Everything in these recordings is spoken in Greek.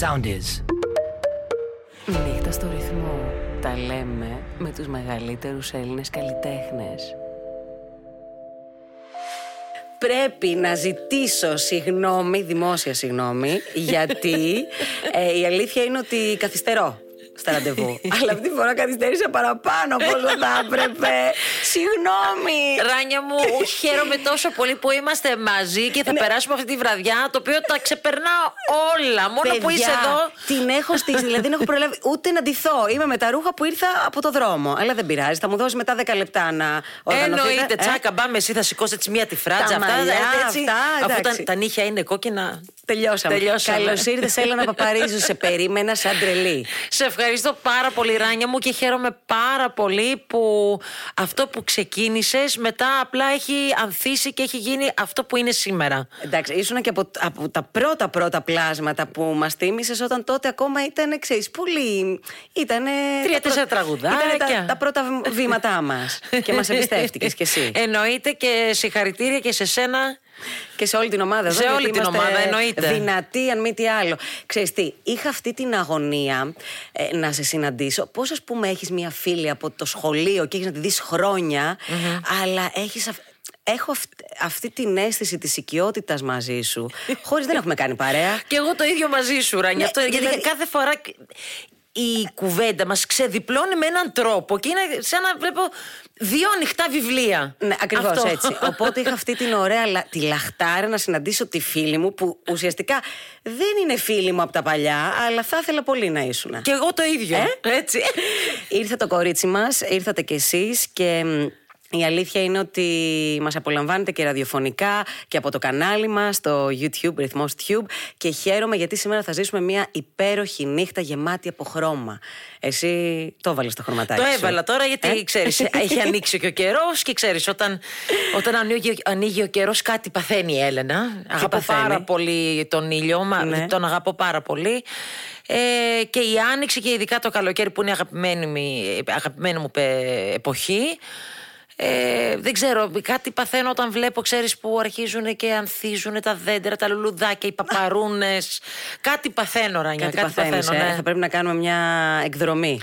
Sound is. Νύχτα στο ρυθμό. Τα λέμε με τους μεγαλύτερους Έλληνες καλλιτέχνες. Πρέπει να ζητήσω συγγνώμη, δημόσια συγγνώμη, γιατί ε, η αλήθεια είναι ότι καθυστερώ στα ραντεβού. Αλλά αυτή τη φορά καθυστέρησα παραπάνω από όσο θα έπρεπε. Συγγνώμη. Ράνια μου, χαίρομαι τόσο πολύ που είμαστε μαζί και θα Ναι. περάσουμε αυτή τη βραδιά, το οποίο τα ξεπερνάω όλα. Μόνο που είσαι Παιδιά, εδώ. Την έχω στήσει, δηλαδή δεν έχω προλάβει ούτε να ντυθώ. Είμαι με τα ρούχα που ήρθα από το δρόμο. Αλλά δεν πειράζει, θα μου δώσεις μετά 10 λεπτά να οργανωθείτε. Εννοείται, Ε, τσάκα, μπάμε, εσύ θα σηκώσει έτσι μία τη φράτσα. Τα αυτά, μαλλιά, έτσι, αυτά, αφού τα, εντάξει. τα νύχια είναι κόκκινα. Τελειώσαμε. Τελειώσαμε. Καλώς ήρθες, Έλενα Παπαρίζου. Σε περίμενα σαν τρελή. Σε ευχαριστώ πάρα πολύ, Ράνια μου, και χαίρομαι πάρα πολύ που αυτό που ξεκίνησες μετά απλά έχει ανθίσει και έχει γίνει αυτό που είναι σήμερα. Εντάξει, ήσουν και από, από τα πρώτα πρώτα πλάσματα που μας θύμισες όταν τότε ακόμα ήταν, ξέρεις, πολύ. Ήτανε. Τρία-τέσσερα τα πρω- τραγουδάκια. ήτανε τα, τα πρώτα β- βήματά μας. και μας εμπιστεύτηκες κι εσύ. Εννοείται και συγχαρητήρια και σε σένα. Και σε όλη την ομάδα εδώ. Σε όλη γιατί την είμαστε ομάδα, εννοείται. Δυνατοί, αν μη τι άλλο. Ξέρεις τι, είχα αυτή την αγωνία ε, να σε συναντήσω. Πώς, ας πούμε, έχεις μια φίλη από το σχολείο και έχεις να τη δεις χρόνια, αλλά έχεις. Έχω αυ- αυτή την αίσθηση της οικειότητας μαζί σου Χωρίς δεν έχουμε κάνει παρέα Και εγώ το ίδιο μαζί σου, Ράνια. Ναι, αυτό, γιατί δηλαδή- κάθε φορά η κουβέντα μας ξεδιπλώνει με έναν τρόπο και είναι σαν να βλέπω δύο ανοιχτά βιβλία. Ναι, ακριβώς Αυτό. έτσι. Οπότε είχα αυτή την ωραία λα- τη λαχτάρα να συναντήσω τη φίλη μου που ουσιαστικά δεν είναι φίλη μου από τα παλιά, αλλά θα ήθελα πολύ να ήσουν. Και εγώ το ίδιο. Ε; Έτσι. Ήρθε το κορίτσι μας, ήρθατε κι εσείς και μ, η αλήθεια είναι ότι μας απολαμβάνετε και ραδιοφωνικά και από το κανάλι μας, το YouTube, ρυθμός Tube και χαίρομαι γιατί σήμερα θα ζήσουμε μια υπέροχη νύχτα γεμάτη από χρώμα. Εσύ το έβαλες το χρωματάκι Το σου. έβαλα τώρα γιατί Ε; ξέρεις έχει ανοίξει και ο καιρός και ξέρεις όταν, όταν ανοίγει, ανοίγει ο καιρός κάτι παθαίνει η Έλενα. Αγαπώ παθαίνει; πάρα πολύ τον ήλιο, μα, Ναι. τον αγαπώ πάρα πολύ. Ε, και η άνοιξη και ειδικά το καλοκαίρι που είναι αγαπημένη, μου- αγαπημένη μου πε- εποχή. Ε, δεν ξέρω, κάτι παθαίνω όταν βλέπω, ξέρεις, που αρχίζουν και ανθίζουν τα δέντρα, τα λουλουδάκια, οι παπαρούνες. Κάτι παθαίνω, Ρανιά. Κάτι, παθαίνεις, ε. Θα πρέπει να κάνουμε μια εκδρομή.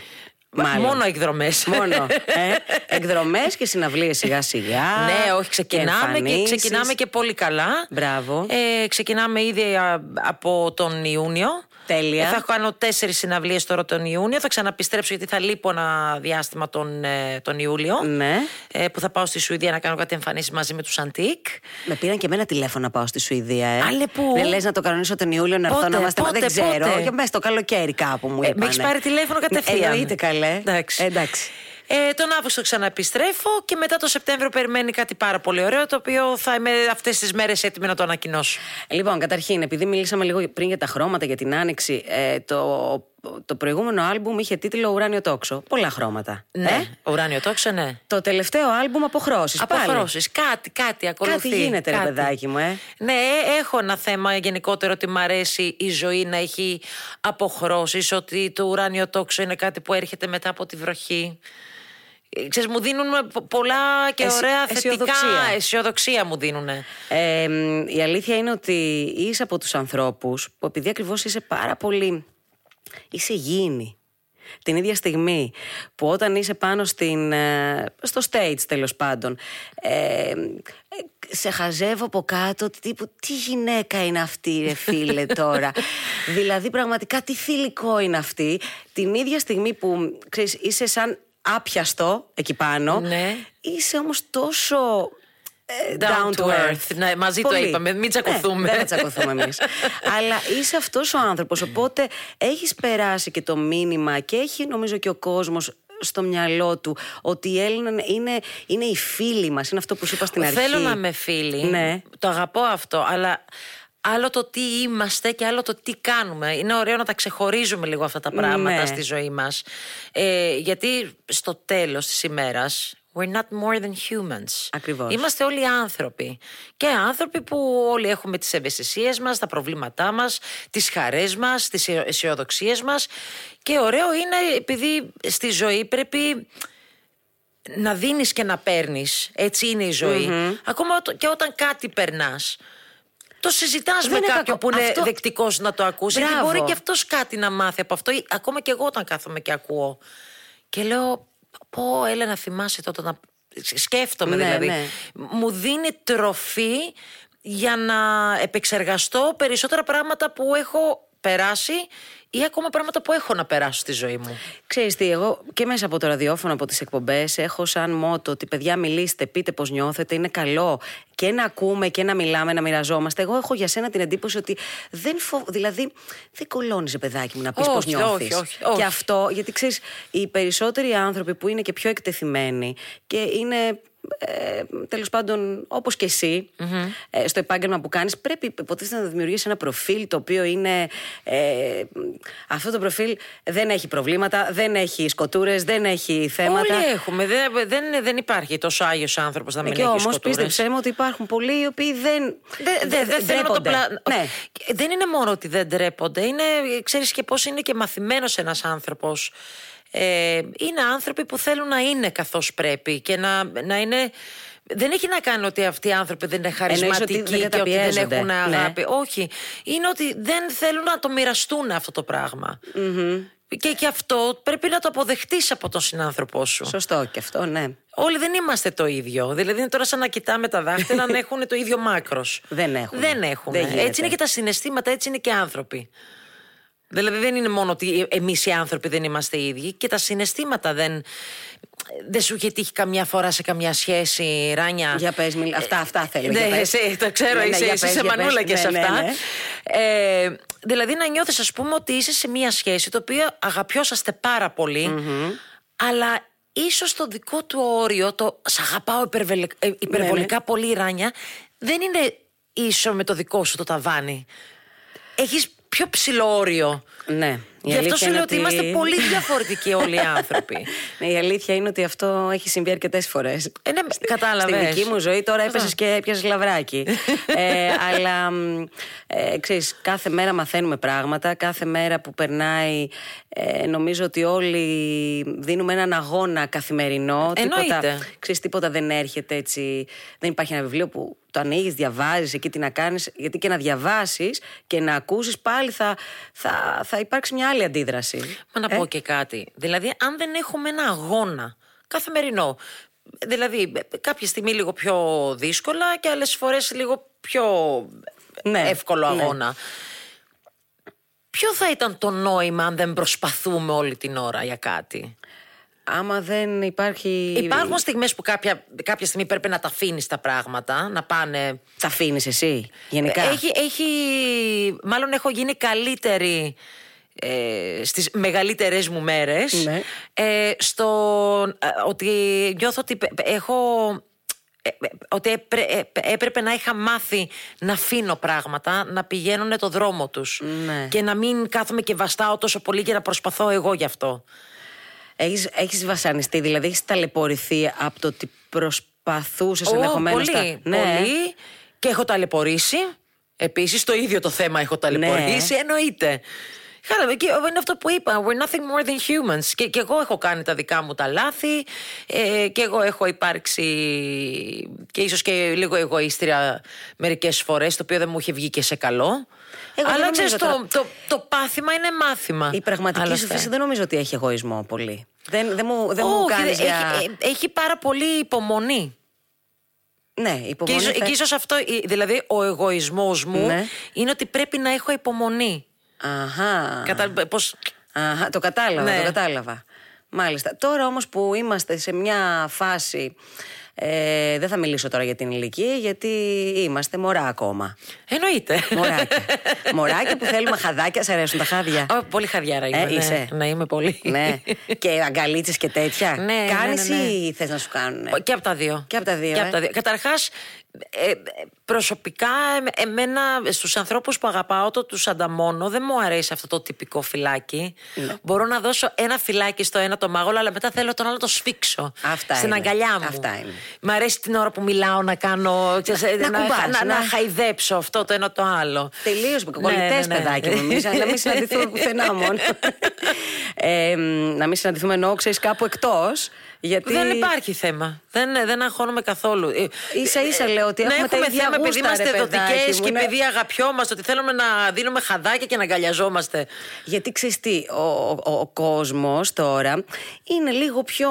Μάλλον. Μόνο εκδρομές. Μόνο. Ε, εκδρομές και συναυλίες σιγά σιγά. Ναι, όχι, ξεκινάμε και, εμφανίσεις. ξεκινάμε και πολύ καλά. Μπράβο. Ε, ξεκινάμε ήδη α, από τον Ιούνιο. Τέλεια. Ε, θα κάνω τέσσερις συναυλίες τώρα τον Ιούνιο. Θα ξαναπιστρέψω γιατί θα λείπω ένα διάστημα τον, ε, τον Ιούλιο. Ναι. Ε, που θα πάω στη Σουηδία να κάνω κάτι εμφανίσεις μαζί με τους Αντίκ. Με πήραν και εμένα τηλέφωνο να πάω στη Σουηδία, ε. Άλλε πού; Δεν λες να το κανονίσω τον Ιούλιο να έρθω Πότε, να είμαστε. πότε, δεν ξέρω. πότε; Και μέσα στο καλοκαίρι κάπου μου Ε, είπανε. με έχεις πάρει τηλέφωνο κατευθείαν. Εννοείται καλέ. Εντάξει. Ε, εντάξει. Ε, τον Αύγουστο ξαναεπιστρέφω και μετά το Σεπτέμβριο περιμένει κάτι πάρα πολύ ωραίο το οποίο θα είμαι αυτές τις μέρες έτοιμη να το ανακοινώσω. Λοιπόν, καταρχήν, επειδή μιλήσαμε λίγο πριν για τα χρώματα, για την άνοιξη, ε, το, το προηγούμενο άλμπουμ είχε τίτλο Ουράνιο Τόξο. Πολλά χρώματα. Ναι, Ε; ουράνιο τόξο, ναι. Το τελευταίο άλμπουμ Αποχρώσεις. πάλι. Αποχρώσεις, κάτι, κάτι ακολουθεί. Κάτι γίνεται, ρε κάτι. παιδάκι μου, ε. Ναι, έχω ένα θέμα γενικότερο ότι μ' αρέσει η ζωή να έχει αποχρώσεις, ότι το ουράνιο τόξο είναι κάτι που έρχεται μετά από τη βροχή. Ε, Ξέρεις, μου δίνουν πο- πολλά και Αισι- ωραία θετικά αισιοδοξία. αισιοδοξία μου δίνουν. Ε, μ, η αλήθεια είναι ότι είσαι από τους ανθρώπους που επειδή ακριβώς είσαι πάρα πολύ... Είσαι γήινη. Την ίδια στιγμή που όταν είσαι πάνω στην, ε, στο stage τέλος πάντων ε, ε, σε χαζεύω από κάτω τύπου τι γυναίκα είναι αυτή ρε φίλε τώρα δηλαδή πραγματικά τι θηλυκό είναι αυτή την ίδια στιγμή που ξέρεις, είσαι σαν άπιαστο εκεί πάνω Ναι. είσαι όμως τόσο ε, Down to earth. Ναι, μαζί το Πολύ. είπαμε, μην τσακωθούμε. Ναι, δεν θα τσακωθούμε εμείς. Αλλά είσαι αυτός ο άνθρωπος. Οπότε έχεις περάσει και το μήνυμα και έχει νομίζω και ο κόσμος στο μυαλό του ότι η Έλληνα είναι, είναι η φίλη μας. Είναι αυτό που σου είπα στην αρχή. Θέλω να είμαι φίλη. Ναι. Το αγαπώ αυτό, αλλά άλλο το τι είμαστε και άλλο το τι κάνουμε. Είναι ωραίο να τα ξεχωρίζουμε λίγο αυτά τα πράγματα Ναι. στη ζωή μας. Ε, γιατί στο τέλος της ημέρας We're not more than humans. Ακριβώς. Είμαστε όλοι άνθρωποι. Και άνθρωποι που όλοι έχουμε τις ευαισθησίες μας, τα προβλήματά μας, τις χαρές μας, τις αισιοδοξίες μας. Και ωραίο είναι επειδή στη ζωή πρέπει να δίνεις και να παίρνεις. Έτσι είναι η ζωή. Ακόμα ότο- και όταν κάτι περνάς. το συζητάς με Δεν είναι κάποιον κακό. που είναι Αυτό- δεκτικός να το ακούσει. Γιατί Μπράβο. μπορεί και αυτός κάτι να μάθει από αυτό. Ή Ακόμα και εγώ όταν κάθομαι και ακούω. Και λέω, Πω, έλα να θυμάσαι τότε να. Σκέφτομαι Ναι, δηλαδή. ναι. Μου δίνει τροφή για να επεξεργαστώ περισσότερα πράγματα που έχω περάσει ή ακόμα πράγματα που έχω να περάσω στη ζωή μου. Ξέρεις τι, εγώ και μέσα από το ραδιόφωνο, από τις εκπομπές, έχω σαν μότο ότι παιδιά μιλήστε, πείτε πώς νιώθετε, είναι καλό και να ακούμε και να μιλάμε, να μοιραζόμαστε. Εγώ έχω για σένα την εντύπωση ότι δεν φο... δηλαδή δεν κολώνεις παιδάκι μου να πεις Όχι, πώς νιώθεις. όχι, όχι, όχι. Και αυτό, γιατί ξέρεις, οι περισσότεροι άνθρωποι που είναι και πιο εκτεθειμένοι και είναι ε, τέλος πάντων όπως και εσύ ε, στο επάγγελμα που κάνεις πρέπει υποτίθεται να δημιουργήσεις ένα προφίλ το οποίο είναι ε, αυτό το προφίλ δεν έχει προβλήματα, δεν έχει σκοτούρες, δεν έχει θέματα. Όλοι έχουμε. Δεν, δεν, δεν υπάρχει τόσο άγιος άνθρωπος να Ε, μην και έχει όμως σκοτούρες. πίστεψέ μου ότι υπάρχουν πολλοί οι οποίοι δεν, Δεν, δεν, δεν θέλω να το ντρέπονται. πλα... Ναι. Δεν είναι μόνο ότι δεν ντρέπονται. Είναι, ξέρεις και πώς είναι και μαθημένος ένας άνθρωπος. Ε, είναι άνθρωποι που θέλουν να είναι καθώς πρέπει και να, να είναι... Δεν έχει να κάνει ότι αυτοί οι άνθρωποι δεν είναι ότι χαρισματικοί δεν και ότι δεν καταπιέζονται. έχουν Ναι. αγάπη. Όχι. Είναι ότι δεν θέλουν να το μοιραστούν αυτό το πραγμα Και, και αυτό πρέπει να το αποδεχτείς από τον συνάνθρωπό σου. Σωστό και αυτό, ναι. Όλοι δεν είμαστε το ίδιο. Δηλαδή είναι τώρα σαν να κοιτάμε τα δάχτυλα να έχουν το ίδιο μάκρος. Δεν έχουν. Δεν έχουν. Δεν γίνεται. έτσι είναι και τα συναισθήματα, έτσι είναι και οι άνθρωποι. Δηλαδή δεν είναι μόνο ότι εμείς οι άνθρωποι δεν είμαστε οι ίδιοι και τα συναισθήματα δεν. Δεν σου είχε τύχει καμιά φορά σε καμιά σχέση, Ράνια; Για πες, μιλ- αυτά, αυτά θέλω. Ναι, για πες. εσύ, το ξέρω, Ναι, ναι, είσαι, για είσαι πες, σε για πες. μανούλα και Ναι, σε ναι, αυτά. ναι. Ε, δηλαδή να νιώθεις ας πούμε ότι είσαι σε μια σχέση το οποίο αγαπιόσαστε πάρα πολύ, αλλά ίσως το δικό του όριο, το «σ' αγαπάω υπερβελε- ε, υπερβολικά πολύ Ράνια, δεν είναι ίσο με το δικό σου το ταβάνι. Έχεις πιο ψηλό όριο. Ναι. Η Γι' αυτό αλήθεια σου είναι λέω ότι είμαστε πολύ διαφορετικοί όλοι οι άνθρωποι. Ναι, η αλήθεια είναι ότι αυτό έχει συμβεί αρκετές φορές. Ε, ναι, κατάλαβες. Στη δική μου ζωή τώρα έπεσες και έπιασες λαβράκι. ε, αλλά μ, ε, ξέρεις, κάθε μέρα μαθαίνουμε πράγματα. Κάθε μέρα που περνάει, ε, νομίζω ότι όλοι δίνουμε έναν αγώνα καθημερινό. Εννοείται. Τίποτα, ξέρεις, τίποτα δεν έρχεται έτσι. Δεν υπάρχει ένα βιβλίο που το ανοίγεις, διαβάζεις εκεί τι να κάνεις. Γιατί και να διαβάσεις και να ακούσεις πάλι θα, θα, θα υπάρξει μια άλλη αντίδραση. Μα να Ε, πω και κάτι. Δηλαδή, αν δεν έχουμε ένα αγώνα καθημερινό. Δηλαδή, κάποια στιγμή λίγο πιο δύσκολα και άλλες φορές λίγο πιο Ναι, εύκολο ναι. αγώνα. Ποιο θα ήταν το νόημα αν δεν προσπαθούμε όλη την ώρα για κάτι; Άμα δεν υπάρχει. Υπάρχουν στιγμές που κάποια, κάποια στιγμή πρέπει να τα αφήνεις τα πράγματα, να πάνε Τα αφήνεις εσύ, γενικά. Έχει, έχει, μάλλον έχω γίνει καλύτερη ε, στις μεγαλύτερες μου μέρες Ναι. ε, στο ε, ότι νιώθω ότι πε- πε- έχω ε, ε, ότι έπρε- ε, έπρεπε να είχα μάθει να αφήνω πράγματα, να πηγαίνουν το δρόμο τους Ναι. και να μην κάθομαι και βαστάω τόσο πολύ και να προσπαθώ εγώ γι' αυτό. Έχεις, έχεις βασανιστεί, δηλαδή έχεις ταλαιπωρηθεί από το ότι προσπαθούσες Ω, ενδεχομένως πολύ, τα- Ναι. πολύ. Και έχω ταλαιπωρήσει. Επίσης, το ίδιο το θέμα έχω ταλαιπωρήσει. Ναι. Εννοείται. Χάρα, εκεί είναι αυτό που είπα. We're nothing more than humans. Και, και εγώ έχω κάνει τα δικά μου τα λάθη. Ε, και εγώ έχω υπάρξει και ίσως και λίγο εγωίστρια μερικές φορές, το οποίο δεν μου είχε βγει και σε καλό. Εγώ δεν Αλλά νομίζω ξέρεις, τώρα- το, το, το πάθημα είναι μάθημα. Η πραγματική Αλλά σου αυτά. φύση δεν νομίζω ότι έχει εγωισμό πολύ. Δεν, δεν μου, δεν μου Όχι, κάνεις δεν- για... έχει, ε, έχει πάρα πολύ υπομονή. Ναι, Και υπομονή. ίσως, θα- και ίσως αυτό, η- δηλαδή ο εγωισμός μου Ναι. είναι ότι πρέπει να έχω υπομονή. Αχα. Κατα... Πώς... Αχα, το κατάλαβα, Ναι. το κατάλαβα. Μάλιστα. Τώρα όμως που είμαστε σε μια φάση... Ε, δεν θα μιλήσω τώρα για την ηλικία, γιατί είμαστε μωρά ακόμα. Εννοείται. Μωράκια. Μωράκια που θέλουμε χαδάκια, σε αρέσουν τα χάδια. Ω, πολύ χαδιάρα είμαι. Ε, ναι. είσαι. Ναι, είμαι πολύ. ναι. Και αγκαλίτσες και τέτοια. Ναι, Κάνεις ναι, ναι, ναι. ή θες να σου κάνουν. Και από τα δύο. Και από τα δύο, Και ε. από τα δύο. Καταρχάς, ε, ε, προσωπικά, ε, εμένα, στους ανθρώπους που αγαπάω, το τους ανταμώνω, δεν μου αρέσει αυτό το τυπικό φυλάκι. Ναι. Μπορώ να δώσω ένα φυλάκι στο ένα το μάγολο, αλλά μετά θέλω τον άλλο να το σφίξω. Αυτά στην είναι. αγκαλιά μου. Αυτά είναι. Μ' αρέσει την ώρα που μιλάω να κάνω. ξέρεις, Να- να κουμπάς, να, να να- χαϊδέψω αυτό το ένα το άλλο. Τελείως Ναι, κολλητές, ναι, ναι. παιδάκι μου. Εμείς, να μην συναντηθούμε πουθενά μόνο. ε, μ, να μην συναντηθούμε ενώ ξέρεις κάπου εκτός. Γιατί... Δεν υπάρχει θέμα. Δεν, δεν αγχώνομαι καθόλου. Ε, σα ίσα λέω ότι να έχουμε, τα ίδια θέμα γούστα, επειδή είμαστε ρε, παιδάκι δοτικέ μου, και ναι. επειδή αγαπιόμαστε, ότι θέλουμε να δίνουμε χαδάκια και να αγκαλιαζόμαστε. Γιατί ξέρεις τι, ο, ο, ο κόσμος τώρα είναι λίγο πιο.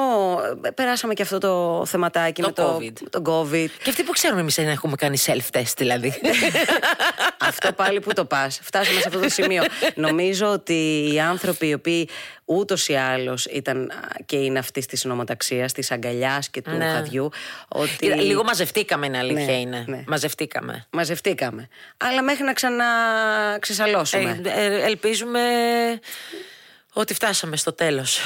Περάσαμε και αυτό το θεματάκι Το με το, COVID. με το COVID. Και αυτοί που ξέρουν εμείς να έχουμε κάνει self-test δηλαδή. αυτό πάλι που το πας. Φτάσαμε σε αυτό το σημείο. Νομίζω ότι οι άνθρωποι οι οποίοι ούτως ή άλλως ήταν α, και είναι αυτή της συνομοταξία, της αγκαλιάς και του Ναι. χαδιού. Ότι... Κοίτα, Λίγο μαζευτήκαμε, είναι αλήθεια Ναι, είναι. ναι. Μαζευτήκαμε. Μαζευτήκαμε. Αλλά μέχρι να ξαναξεσαλώσουμε. Ε, ε, ελπίζουμε ότι φτάσαμε στο τέλος.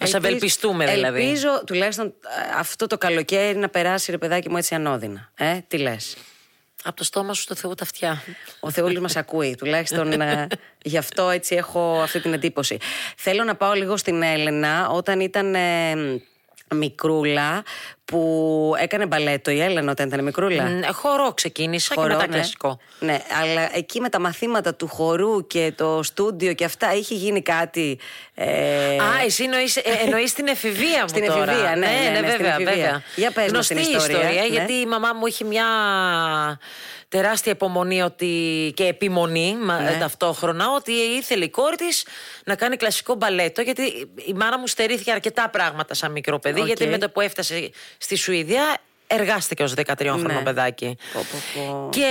Ας Ελπίζ- ευελπιστούμε δηλαδή. Ελπίζω τουλάχιστον ε, αυτό το καλοκαίρι να περάσει ρε παιδάκι μου έτσι ανώδυνα. Ε, τι λες. Από το στόμα σου στο Θεό τα αυτιά. Ο Θεούλης μας ακούει. Τουλάχιστον ε, γι' αυτό έτσι έχω αυτή την εντύπωση. Θέλω να πάω λίγο στην Έλενα όταν ήταν ε, μικρούλα που έκανε μπαλέτο η Έλενα όταν ήταν μικρούλα. Μ, Χορό ξεκίνησα και Χορό, μετά ναι. κλασικό. Ναι, αλλά εκεί με τα μαθήματα του χορού και το στούντιο και αυτά είχε γίνει κάτι. Ε, Α, εσύ εννοείς, ε, εννοείς την εφηβεία μου Στην τώρα. εφηβεία, ναι, ναι, ναι, στην βέβαια, εφηβεία. βέβαια. Για πες μας Γνωστή την ιστορία, ναι. γιατί η μαμά μου είχε μια τεράστια υπομονή ότι, και επιμονή μα- Ναι. ταυτόχρονα ότι ήθελε η κόρη της να κάνει κλασικό μπαλέτο γιατί η μάνα μου στερήθηκε αρκετά πράγματα σαν μικρό παιδί Οκ. γιατί με το που έφτασε στη Σουηδία εργάστηκε ως 13χρονο Ναι. παιδάκι. Πω, πω, πω. Και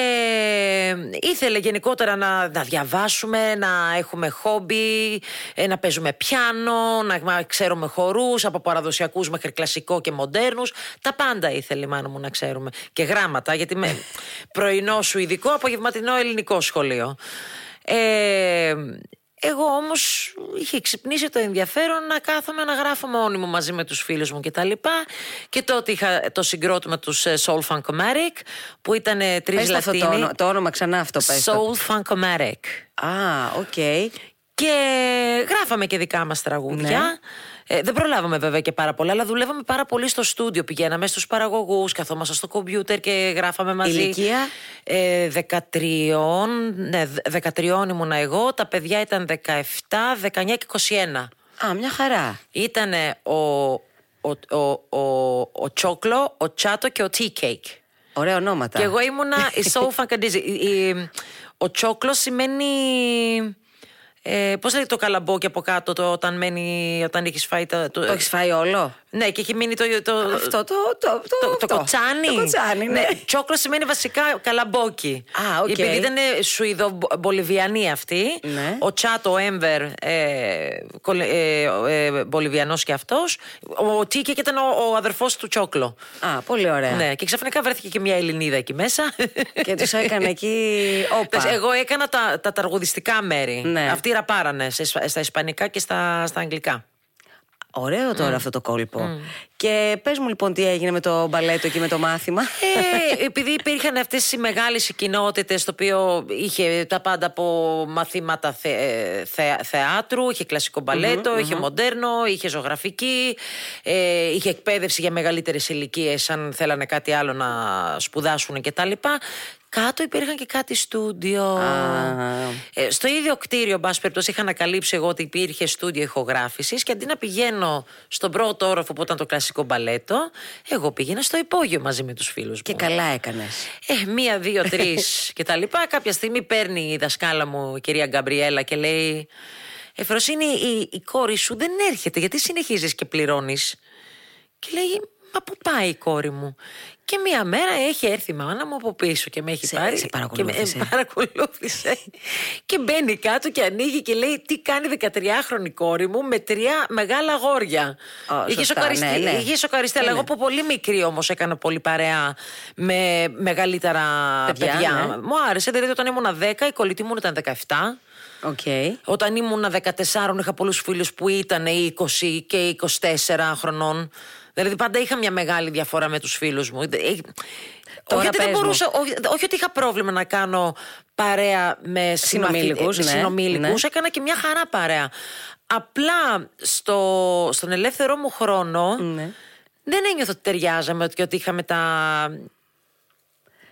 ήθελε γενικότερα να, να διαβάσουμε, να έχουμε χόμπι, ε, να παίζουμε πιάνο, να μα- ξέρουμε χορούς από παραδοσιακούς μέχρι κλασικό και μοντέρνους. Τα πάντα ήθελε η μάνα μου να ξέρουμε. Και γράμματα, γιατί με πρωινό σουηδικό, απογευματινό ελληνικό σχολείο. Ε, εγώ όμως είχε ξυπνήσει το ενδιαφέρον να κάθομαι να γράφω μόνη μου μαζί με τους φίλους μου και τα λοιπά και τότε είχα το συγκρότημα τους ε, Soul Funkomatic που ήταν ε, τρεις Πες το αυτό το, Λατίνοι όνομα, το όνομα ξανά αυτό πες το. Soul Funkomatic Α, οκ. και γράφαμε και δικά μας τραγούδια. Ναι. Ε, δεν προλάβαμε βέβαια και πάρα πολλά, αλλά δουλεύαμε πάρα πολύ στο στούντιο. Πηγαίναμε στους παραγωγούς, καθόμασταν στο κομπιούτερ και γράφαμε μαζί. Ηλικία; Ε, 13, ναι, δε- 13 ήμουνα εγώ, τα παιδιά ήταν 17, 19 και 21. Α, μια χαρά. Ήταν ο, ο, ο, ο, ο Τσόκλο, ο Τσάτο και ο Tea Cake. Ωραία ονόματα. Και εγώ ήμουνα η Soul Funkadizzy. Η- η- Ο τσόκλος σημαίνει. Ε, Πώς λέγεται το καλαμπόκι από κάτω το, όταν μένει, όταν έχεις φάει το. το- Το έχεις φάει όλο; ναι, και έχει μείνει το. το Αυτό το. Το, το, το, αυτό. το κοτσάνι. Το κοτσάνι, ναι. Τσόκλο σημαίνει βασικά καλαμπόκι. Α, οκ. Επειδή ήταν Σουηδο-Μπολιβιανοί αυτοί. Ναι. Ο Τσάτο ο Έμβερ, ε, κολε- ε, ε, Μπολιβιανός και αυτός. Ο Τίκεκ ήταν ο, ο αδερφός του Τσόκλο. Α, πολύ ωραία. Ναι, και ξαφνικά βρέθηκε και μια Ελληνίδα εκεί μέσα. Και τους έκανε εκεί. Όπα. Πες, Εγώ έκανα τα, τα τραγουδιστικά μέρη. Ναι. Αυτοί ραπάρανε σε- στα ισπανικά και στα, στα αγγλικά. Ωραίο τώρα αυτό το κόλπο. Και πες μου λοιπόν τι έγινε με το μπαλέτο και με το μάθημα. Ε, επειδή υπήρχαν αυτές οι μεγάλες κοινότητες το οποίο είχε τα πάντα από μαθήματα θε, θε- θεάτρου, είχε κλασικό μπαλέτο, είχε μοντέρνο, είχε ζωγραφική, ε, είχε εκπαίδευση για μεγαλύτερες ηλικίες αν θέλανε κάτι άλλο να σπουδάσουν κτλ. Κάτω υπήρχαν και κάτι στούντιο. Ε, στο ίδιο κτίριο, εν πάση περιπτώσει, είχα ανακαλύψει εγώ ότι υπήρχε στούντιο ηχογράφησης και αντί να πηγαίνω στον πρώτο όροφο που ήταν το κλασικό μπαλέτο, εγώ πήγαινα στο υπόγειο μαζί με τους φίλους μου. Και καλά έκανες. Ε, μία, δύο, τρεις και τα λοιπά. Κάποια στιγμή παίρνει η δασκάλα μου, η κυρία Γκαμπριέλα, και λέει: Εφροσύνη, η, η κόρη σου δεν έρχεται, γιατί συνεχίζεις και πληρώνεις; Και λέει: Μα πού πάει η κόρη μου; Και μία μέρα έχει έρθει η μάνα μου από πίσω και με έχει Σε- πάρει. σε παρακολούθησε. Και με, ε, παρακολούθησε. και μπαίνει κάτω και ανοίγει και λέει: Τι κάνει 13χρονη κόρη μου με τρία μεγάλα αγόρια. Ω, είχε σωστά, σοκαριστεί, ναι, ναι. είχε σοκαριστεί, αλλά Είναι; εγώ από πολύ μικρή όμως έκανα πολύ παρέα με μεγαλύτερα Παιδιά, παιδιά. ναι. Μου άρεσε, δηλαδή όταν ήμουν 10, η κολλητή μου ήταν 17. Οκ. Όταν ήμουν 14, είχα πολλούς φίλους που ήταν 20 και 24 χρονών. Δηλαδή πάντα είχα μια μεγάλη διαφορά με τους φίλους μου. Ε, Τώρα όχι ότι δεν πες μου. μπορούσα, όχι, όχι ότι είχα πρόβλημα να κάνω παρέα με Συνομήλικους, συμμαθη- ναι, συνομήλικους, ναι. έκανα και μια χαρά παρέα. Απλά στο, στον ελεύθερό μου χρόνο Ναι. δεν ένιωθα ότι ταιριάζαμε και ότι είχαμε τα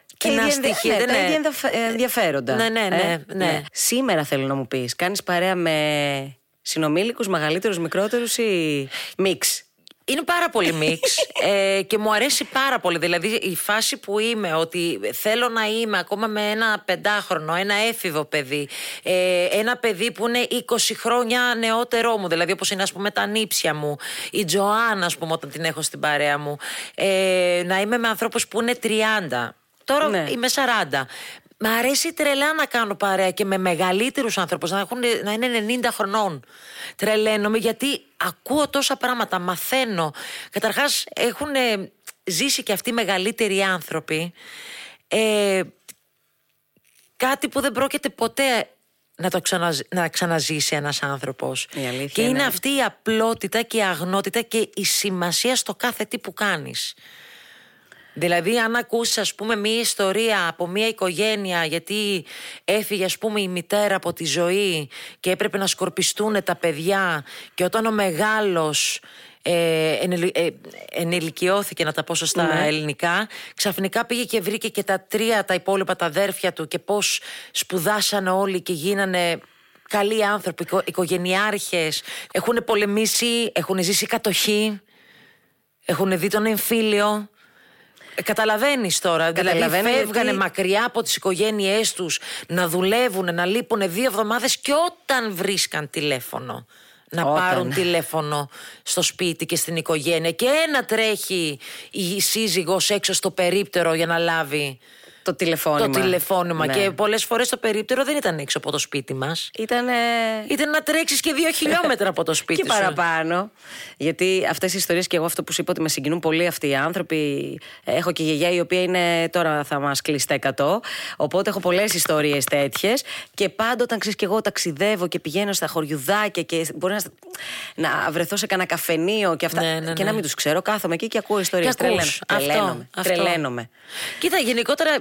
Τα κοινά ίδια- στοιχεία. ναι, δεν τα είναι. ίδια ενδιαφε- ενδιαφέροντα. Ναι, ναι, ναι, ναι. Σήμερα θέλω να μου πεις, κάνεις παρέα με συνομήλικους, μεγαλύτερους, μικρότερους ή μίξ; Είναι πάρα πολύ μίξ ε, και μου αρέσει πάρα πολύ. Δηλαδή η φάση που είμαι, ότι θέλω να είμαι ακόμα με ένα πεντάχρονο, ένα έφηβο παιδί, ε, ένα παιδί που είναι 20 χρόνια νεότερό μου, δηλαδή όπως είναι ας πούμε τα νύψια μου, η Τζοάννα ας πούμε όταν την έχω στην παρέα μου, ε, να είμαι με ανθρώπους που είναι 30. Τώρα Ναι. είμαι 40. Μ' αρέσει τρελά να κάνω παρέα και με μεγαλύτερους άνθρωπους, να, έχουν, να είναι 90 χρονών. Τρελαίνομαι γιατί ακούω τόσα πράγματα, μαθαίνω. Καταρχάς, έχουν ζήσει και αυτοί οι μεγαλύτεροι άνθρωποι ε, κάτι που δεν πρόκειται ποτέ να το ξαναζ- να ξαναζήσει ένας άνθρωπος. Η αλήθεια και είναι είναι. αυτή η απλότητα και η αγνότητα και η σημασία στο κάθε τι που κάνεις. Δηλαδή, αν ακούσει, ας πούμε, μία ιστορία από μία οικογένεια, γιατί έφυγε, ας πούμε, η μητέρα από τη ζωή και έπρεπε να σκορπιστούν τα παιδιά, και όταν ο μεγάλος ε, ενελι- ε, ενηλικιώθηκε, να τα πω σωστά Ναι. ελληνικά, ξαφνικά πήγε και βρήκε και τα τρία τα υπόλοιπα τα αδέρφια του και πώς σπουδάσανε όλοι και γίνανε καλοί άνθρωποι, οικο, οικογενειάρχες, έχουν πολεμήσει, έχουν ζήσει κατοχή, έχουν δει τον εμφύλιο. Καταλαβαίνεις τώρα. Δηλαδή Καταλαβαίνω φεύγανε γιατί- μακριά από τις οικογένειές τους να δουλεύουν, να λείπουν δύο εβδομάδες και όταν βρίσκαν τηλέφωνο. Να Όταν. πάρουν τηλέφωνο στο σπίτι και στην οικογένεια. Και ένα τρέχει η σύζυγος έξω στο περίπτερο για να λάβει Το τηλεφώνημα. το τηλεφώνημα. Ναι. Και πολλές φορές το περίπτερο δεν ήταν έξω από το σπίτι μας. Ήταν. Ήταν να τρέξεις και δύο χιλιόμετρα από το σπίτι και σου. παραπάνω. Γιατί αυτές οι ιστορίες και εγώ αυτό που σου είπα ότι με συγκινούν πολύ αυτοί οι άνθρωποι. Έχω και γιαγιά η οποία είναι τώρα θα μας κλείσει τα 100. Οπότε έχω πολλές ιστορίες τέτοιες. Και πάντα όταν ξέρεις και εγώ ταξιδεύω και πηγαίνω στα χωριουδάκια και μπορεί να, να βρεθώ σε κανένα καφενείο και αυτά. Ναι, ναι, Και να ναι. μην τους ξέρω, κάθομαι εκεί και ακούω ιστορίες. Και ακούς. Τρελαίνομαι. Αυτό, αυτό. Τρελαίνομαι. Κοίτα, γενικότερα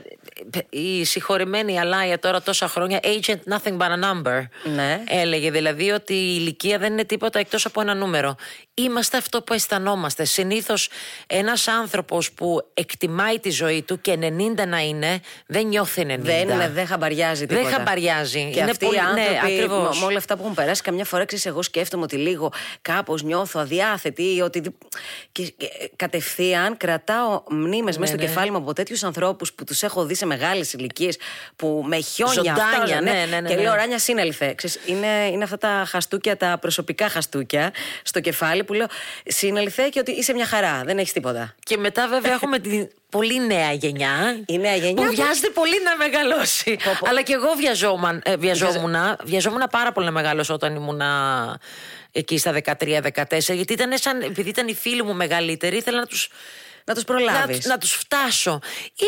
η συγχωρημένη Αλάια τώρα τόσα χρόνια, agent nothing but a number. Ναι. Έλεγε δηλαδή ότι η ηλικία δεν είναι τίποτα εκτός από ένα νούμερο. Είμαστε αυτό που αισθανόμαστε. Συνήθως ένας άνθρωπος που εκτιμάει τη ζωή του και 90 να είναι, δεν νιώθει 90. Δεν, δεν χαμπαριάζει Δεν τίποτα. χαμπαριάζει. Και Είναι αυτοί πολύ- οι ναι, άνθρωποι, ακριβώς. με- με όλα αυτά που έχουν περάσει, καμιά φορά ξέρεις, εγώ σκέφτομαι ότι λίγο κάπως νιώθω αδιάθετη ή ότι. Και, και κατευθείαν κρατάω μνήμες μέσα στο ναι. κεφάλι μου από τέτοιους ανθρώπους που τους έχω δει σε μεγάλες ηλικίες, που με χιόνια Ζωντάνια, αυτά. ναι, ναι, ναι, και ναι. λέω Ράνια σύνελθε. Ξέρεις, είναι, είναι αυτά τα χαστούκια, τα προσωπικά χαστούκια στο κεφάλι που λέω Σύνελθε και ότι είσαι μια χαρά, δεν έχεις τίποτα. Και μετά βέβαια έχουμε την πολύ νέα γενιά. Η νέα γενιά Που που- βιάζεται πολύ να μεγαλώσει. Αλλά και εγώ βιαζόμουν, ε, βιαζόμουν, βιαζόμουν πάρα πολύ να μεγαλώσω όταν ήμουν εκεί στα 13-14. Γιατί ήταν σαν, επειδή ήταν οι φίλοι μου μεγαλύτεροι, ήθελα να τους Να τους να, προλάβεις. να τους φτάσω.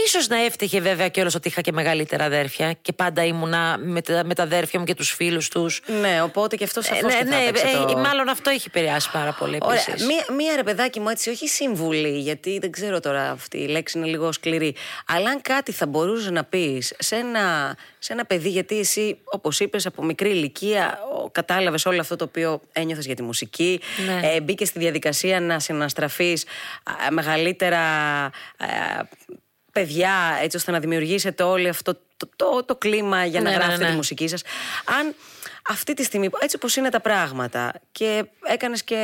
Ίσως να έφταιγε βέβαια και ότι είχα και μεγαλύτερα αδέρφια και πάντα ήμουνα με τα, με τα αδέρφια μου και τους φίλους τους. Ναι, οπότε και αυτό Ε, σαφώς ναι, και θα ναι, έπαιξε ε, το... μάλλον αυτό έχει επηρεάσει πάρα πολύ Ωραία. επίσης. Μία, μία ρε παιδάκι μου έτσι, όχι συμβουλή, γιατί δεν ξέρω τώρα αυτή η λέξη είναι λίγο σκληρή. Αλλά αν κάτι θα μπορούσε να πεις σε ένα, σε ένα παιδί, γιατί εσύ, όπως είπες, από μικρή ηλικία κατάλαβες όλο αυτό το οποίο ένιωθες για τη μουσική. Ναι. Ε, Μπήκες στη διαδικασία να συναστραφείς μεγαλύτερα ε, παιδιά, έτσι ώστε να δημιουργήσετε όλο αυτό το, το, το κλίμα για να Ναι, ναι, γράφετε ναι. τη μουσική σας. Αν αυτή τη στιγμή, έτσι όπως είναι τα πράγματα και έκανες και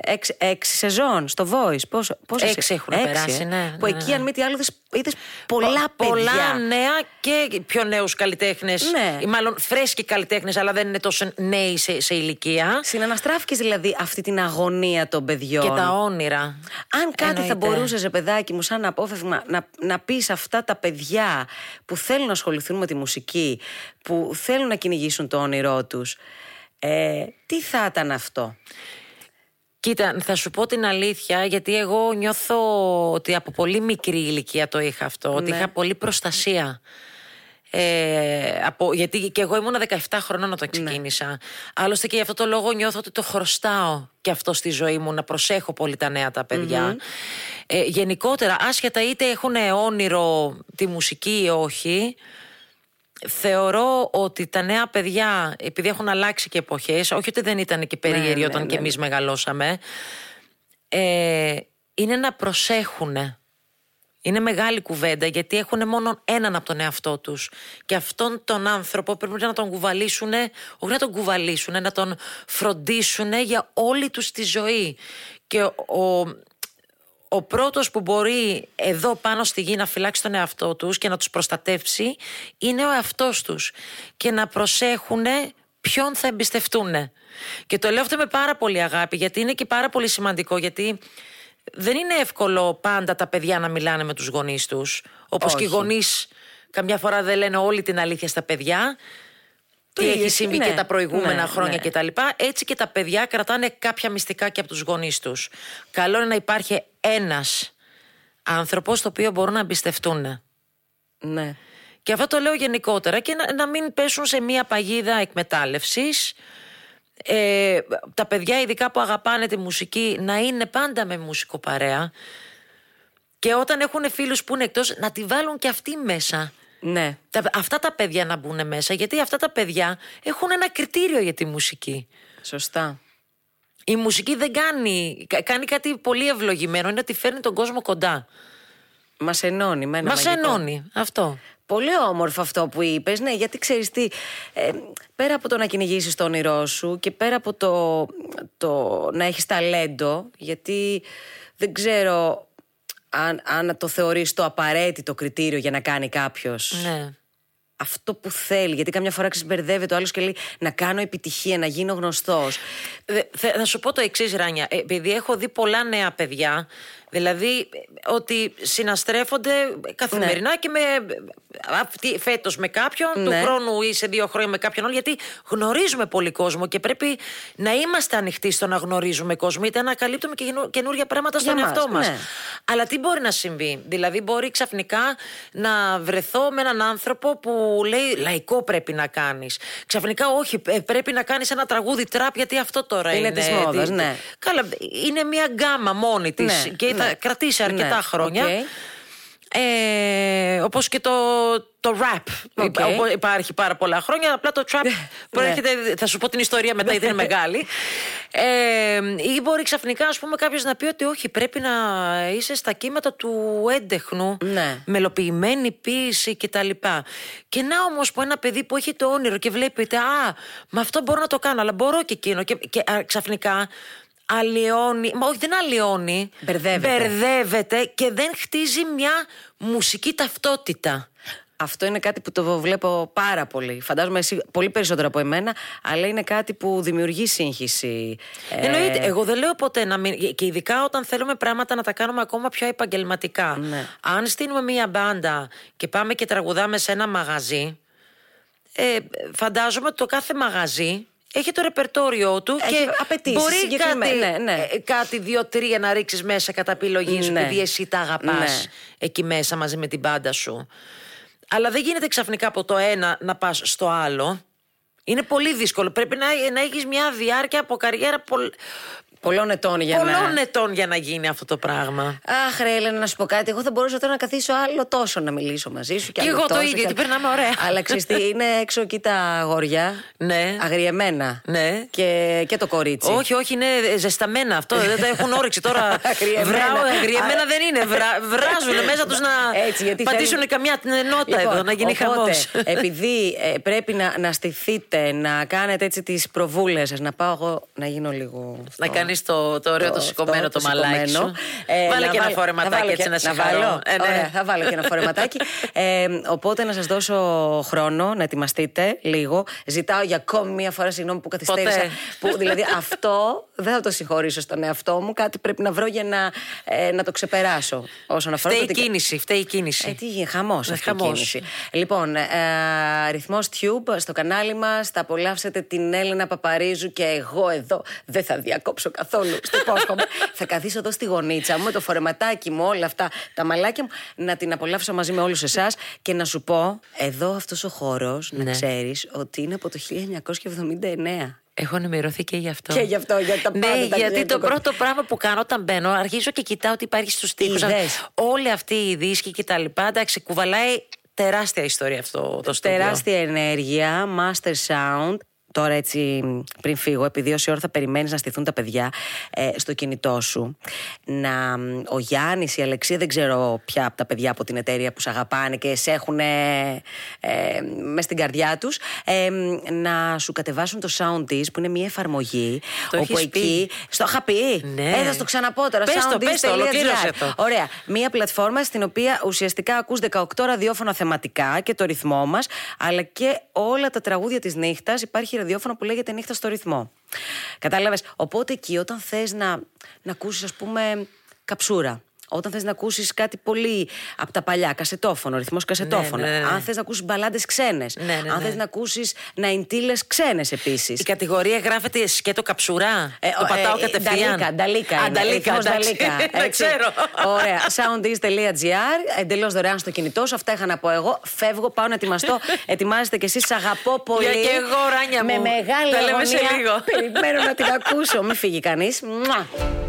έξι, έξι σεζόν στο Voice, πόσο, πόσες- Έξι έχουν έξι, περάσει, ε; ναι, Που ναι, εκεί ναι. αν μη τι άλλο είδες, είδες πολλά Πο- παιδιά. Πολλά νέα και πιο νέους καλλιτέχνες. Ναι. Ή μάλλον φρέσκοι καλλιτέχνες, αλλά δεν είναι τόσο νέοι σε, σε ηλικία. Συναναστράφηκες δηλαδή αυτή την αγωνία των παιδιών. Και τα όνειρα. Αν κάτι θα Εννοείται. μπορούσες, ρε παιδάκι μου, σαν απόφευγμα, να, να πεις σε αυτά τα παιδιά που θέλουν να ασχοληθούν με τη μουσική, που θέλουν να κυνηγήσουν το όνειρό τους, ε, τι θα ήταν αυτό; Κοίτα, θα σου πω την αλήθεια, γιατί εγώ νιώθω ότι από πολύ μικρή ηλικία το είχα αυτό, ότι Ναι. είχα πολύ προστασία. Ε, από, γιατί και εγώ ήμουνα 17 χρονών όταν ξεκίνησα. Άλλωστε και γι' αυτό το λόγο νιώθω ότι το χρωστάω και αυτό στη ζωή μου, να προσέχω πολύ τα νέα τα παιδιά. Ε, γενικότερα, άσχετα είτε έχουν όνειρο τη μουσική ή όχι, θεωρώ ότι τα νέα παιδιά, επειδή έχουν αλλάξει και εποχές, όχι ότι δεν ήταν και περίεργοι ναι, όταν ναι, και ναι. εμείς μεγαλώσαμε, ε, είναι να προσέχουν Είναι μεγάλη κουβέντα γιατί έχουν μόνο έναν από τον εαυτό τους. Και αυτόν τον άνθρωπο πρέπει να τον κουβαλήσουν, όχι να τον κουβαλήσουν, να τον φροντίσουν για όλη τους τη ζωή. Και ο, ο πρώτος που μπορεί εδώ πάνω στη γη να φυλάξει τον εαυτό τους και να τους προστατεύσει είναι ο εαυτός τους και να προσέχουν ποιον θα εμπιστευτούν. Και το λέω αυτό με πάρα πολύ αγάπη γιατί είναι και πάρα πολύ σημαντικό γιατί δεν είναι εύκολο πάντα τα παιδιά να μιλάνε με τους γονείς τους όπως και οι γονείς καμιά φορά δεν λένε όλη την αλήθεια στα παιδιά τι έχει συμβεί ναι, και τα προηγούμενα ναι, χρόνια ναι. κτλ. Έτσι και τα παιδιά κρατάνε κάποια μυστικά και από τους γονείς τους. Καλό είναι να υπάρχει ένας άνθρωπος το οποίο μπορούν να εμπιστευτούν. Ναι. Και αυτό το λέω γενικότερα και να, να μην πέσουν σε μία παγίδα εκμετάλλευσης. Ε, τα παιδιά ειδικά που αγαπάνε τη μουσική να είναι πάντα με μουσικό παρέα και όταν έχουν φίλους που είναι εκτός να τη βάλουν και αυτοί μέσα ναι. Τα, αυτά τα παιδιά να μπουν μέσα, γιατί αυτά τα παιδιά έχουν ένα κριτήριο για τη μουσική. Σωστά. Η μουσική δεν κάνει, κάνει κάτι πολύ ευλογημένο, είναι ότι φέρνει τον κόσμο κοντά. Μας ενώνει, με ένα Μας ενώνει, αυτό. Πολύ όμορφο αυτό που είπες. Ναι, γιατί ξέρεις τι, ε, πέρα από το να κυνηγήσεις το όνειρό σου και πέρα από το, το να έχεις ταλέντο, γιατί δεν ξέρω αν, αν το θεωρείς το απαραίτητο κριτήριο για να κάνει κάποιος. Ναι. Αυτό που θέλει. Γιατί καμιά φορά ξεσμπερδεύεται ο άλλος και λέει να κάνω επιτυχία, να γίνω γνωστός. Θα σου πω το εξής, Ράνια. Ε, επειδή έχω δει πολλά νέα παιδιά Δηλαδή ότι συναστρέφονται καθημερινά ναι. και με φέτος με κάποιον, του ναι. χρόνου ή σε δύο χρόνια με κάποιον άλλο, γιατί γνωρίζουμε πολύ κόσμο και πρέπει να είμαστε ανοιχτοί στο να γνωρίζουμε κόσμο, είτε να καλύπτουμε και καινούργια πράγματα στον εαυτό μας. Ναι. Αλλά τι μπορεί να συμβεί, Δηλαδή, μπορεί ξαφνικά να βρεθώ με έναν άνθρωπο που λέει λαϊκό πρέπει να κάνεις. Ξαφνικά, όχι, ε, πρέπει να κάνεις ένα τραγούδι τραπ, γιατί αυτό τώρα είναι. Είναι της μόδας, ναι. Καλά, είναι μια γκάμα μόνη της. Ναι, και θα κρατήσει αρκετά ναι, χρόνια. Ε, όπως και το, το rap okay. υπάρχει πάρα πολλά χρόνια απλά το trap ναι. προέρχεται θα σου πω την ιστορία μετά γιατί είναι μεγάλη ε, ή μπορεί ξαφνικά ας πούμε κάποιος να πει ότι όχι πρέπει να είσαι στα κύματα του έντεχνου ναι. μελοποιημένη ποίηση κτλ και να όμως που ένα παιδί που έχει το όνειρο και βλέπει α με αυτό μπορώ να το κάνω αλλά μπορώ και εκείνο και, και ξαφνικά αλλοιώνει, μα όχι δεν αλλοιώνει, μπερδεύεται. μπερδεύεται και δεν χτίζει μια μουσική ταυτότητα. Αυτό είναι κάτι που το βλέπω πάρα πολύ. Φαντάζομαι εσύ πολύ περισσότερο από εμένα, αλλά είναι κάτι που δημιουργεί σύγχυση. Ε, Εννοείται. Εγώ δεν λέω ποτέ να μην. και ειδικά όταν θέλουμε πράγματα να τα κάνουμε ακόμα πιο επαγγελματικά. Ναι. Αν στείλουμε μία μπάντα και πάμε και τραγουδάμε σε ένα μαγαζί, ε, φαντάζομαι ότι το κάθε μαγαζί έχει το ρεπερτόριό του έχει και μπορεί κάτι, ναι, ναι. Ε, κάτι δύο-τρία να ρίξεις μέσα κατά επιλογής σου, ναι. επειδή εσύ τα αγαπάς ναι. εκεί μέσα μαζί με την πάντα σου. Αλλά δεν γίνεται ξαφνικά από το ένα να πας στο άλλο. Είναι πολύ δύσκολο. Πρέπει να, να έχεις μια διάρκεια από καριέρα Πολλών ετών για Πολλών να... ετών για να γίνει αυτό το πράγμα. Αχ, ρε Έλενα, να σου πω κάτι. Εγώ θα μπορούσα τώρα να καθίσω άλλο τόσο να μιλήσω μαζί σου. Και, εγώ το ίδιο, γιατί περνάμε ωραία. Αλλά ξέρεις τι, είναι έξω εκεί τα αγόρια. Ναι. Αγριεμένα. Ναι. Και, και το κορίτσι. Όχι, όχι, είναι ζεσταμένα αυτό. δεν τα έχουν όρεξη τώρα. Αγριεμένα δεν είναι. Βράζουν μέσα τους να πατήσουν καμιά νότα λοιπόν, εδώ, να γίνει χαμός. Επειδή ε, πρέπει να στηθείτε, να κάνετε έτσι τις προβούλες σας, να πάω εγώ να γίνω λίγο. Να κάνεις το, το ωραίο το, σηκωμένο το, το μαλάκι σου. Ε, βάλε και ένα φορεματάκι έτσι να σε βάλω. Ε, ναι. θα βάλω και ένα φορεματάκι. ε, οπότε να σας δώσω χρόνο να ετοιμαστείτε λίγο. Ζητάω για ακόμη μία φορά συγγνώμη που καθυστέρησα. Που, δηλαδή αυτό δεν θα το συγχωρήσω στον εαυτό μου. Κάτι πρέπει να βρω για να, ε, να το ξεπεράσω. Όσον αφορά φταίει η κίνηση. Φταίει η κίνηση. Ε, τι γίνει, χαμός αυτή η κίνηση. Λοιπόν, ε, αριθμό Tube στο κανάλι μας. Θα απολαύσετε την Έλληνα Παπαρίζου και εγώ εδώ δεν θα διακόψω καθόλου. Στο υπόσχομαι. θα καθίσω εδώ στη γονίτσα μου με το φορεματάκι μου, όλα αυτά τα μαλάκια μου, να την απολαύσω μαζί με όλους εσάς και να σου πω, εδώ αυτός ο χώρος, να ναι. ξέρεις ότι είναι από το 1979. Έχω ενημερωθεί και γι' αυτό. Και γι' αυτό, γιατί τα ναι, πάντα. Ναι, τα γιατί το πρώτο πράγμα που κάνω όταν μπαίνω, αρχίζω και κοιτάω τι υπάρχει στους τοίχου. Όλοι αυτοί οι δίσκοι και τα λοιπά. Εντάξει, κουβαλάει τεράστια ιστορία αυτό το στούντιο. Τεράστια ενέργεια, master sound τώρα έτσι πριν φύγω, επειδή όση ώρα θα περιμένεις να στηθούν τα παιδιά ε, στο κινητό σου, να ο Γιάννης, η Αλεξία, δεν ξέρω ποια από τα παιδιά από την εταιρεία που σε αγαπάνε και σε έχουν ε, μες στην καρδιά τους, ε, να σου κατεβάσουν το Soundies που είναι μια εφαρμογή. Το όπου έχεις εκεί. πει. Στο είχα πει. Ναι. Ε, θα στο ξαναπώ τώρα. Πες το, πες το, ολοκλήρωσε το. Ωραία. Μία πλατφόρμα στην οποία ουσιαστικά ακούς 18 ραδιόφωνα θεματικά και το ρυθμό μας, αλλά και όλα τα τραγούδια της νύχτας. Υπάρχει ραδιόφωνο που λέγεται Νύχτα στο ρυθμό. Κατάλαβες; Οπότε εκεί όταν θες να, να ακούσεις ας πούμε καψούρα. Όταν θες να ακούσεις κάτι πολύ από τα παλιά, κασετόφωνο, ρυθμός κασετόφωνο. ναι, ναι. Αν θες να ακούσεις μπαλάντες ξένες. Ναι, ναι, Αν ναι. θες να ακούσεις ναϊντήλες ξένες επίσης. Η κατηγορία γράφεται σκέτο καψουρά. Ε, το ο- πατάω ε, κατευθείαν. Νταλίκα, νταλίκα. Α, είναι, νταλίκα, ρυθμός εντάξει. νταλίκα, Δεν έτσι. ξέρω. Ωραία. Soundease.gr, εντελώς δωρεάν στο κινητό σου. Αυτά είχα να πω εγώ. Φεύγω, πάω να ετοιμαστώ. Ετοιμάζετε κι εσείς. αγαπώ πολύ. Για και εγώ, Ράνια Με μου. μεγάλη Τα λέμε σε αγωνία. λίγο. Περιμένω να την ακούσω. Μην φύγει κανείς.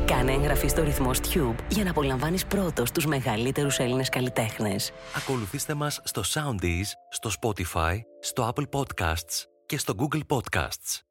Κάνε εγγραφή στο ρυθμό Tube για να απολαμβάνεις πρώτος τους μεγαλύτερους Έλληνες καλλιτέχνες. Ακολουθήστε μας στο Soundees, στο Spotify, στο Apple Podcasts και στο Google Podcasts.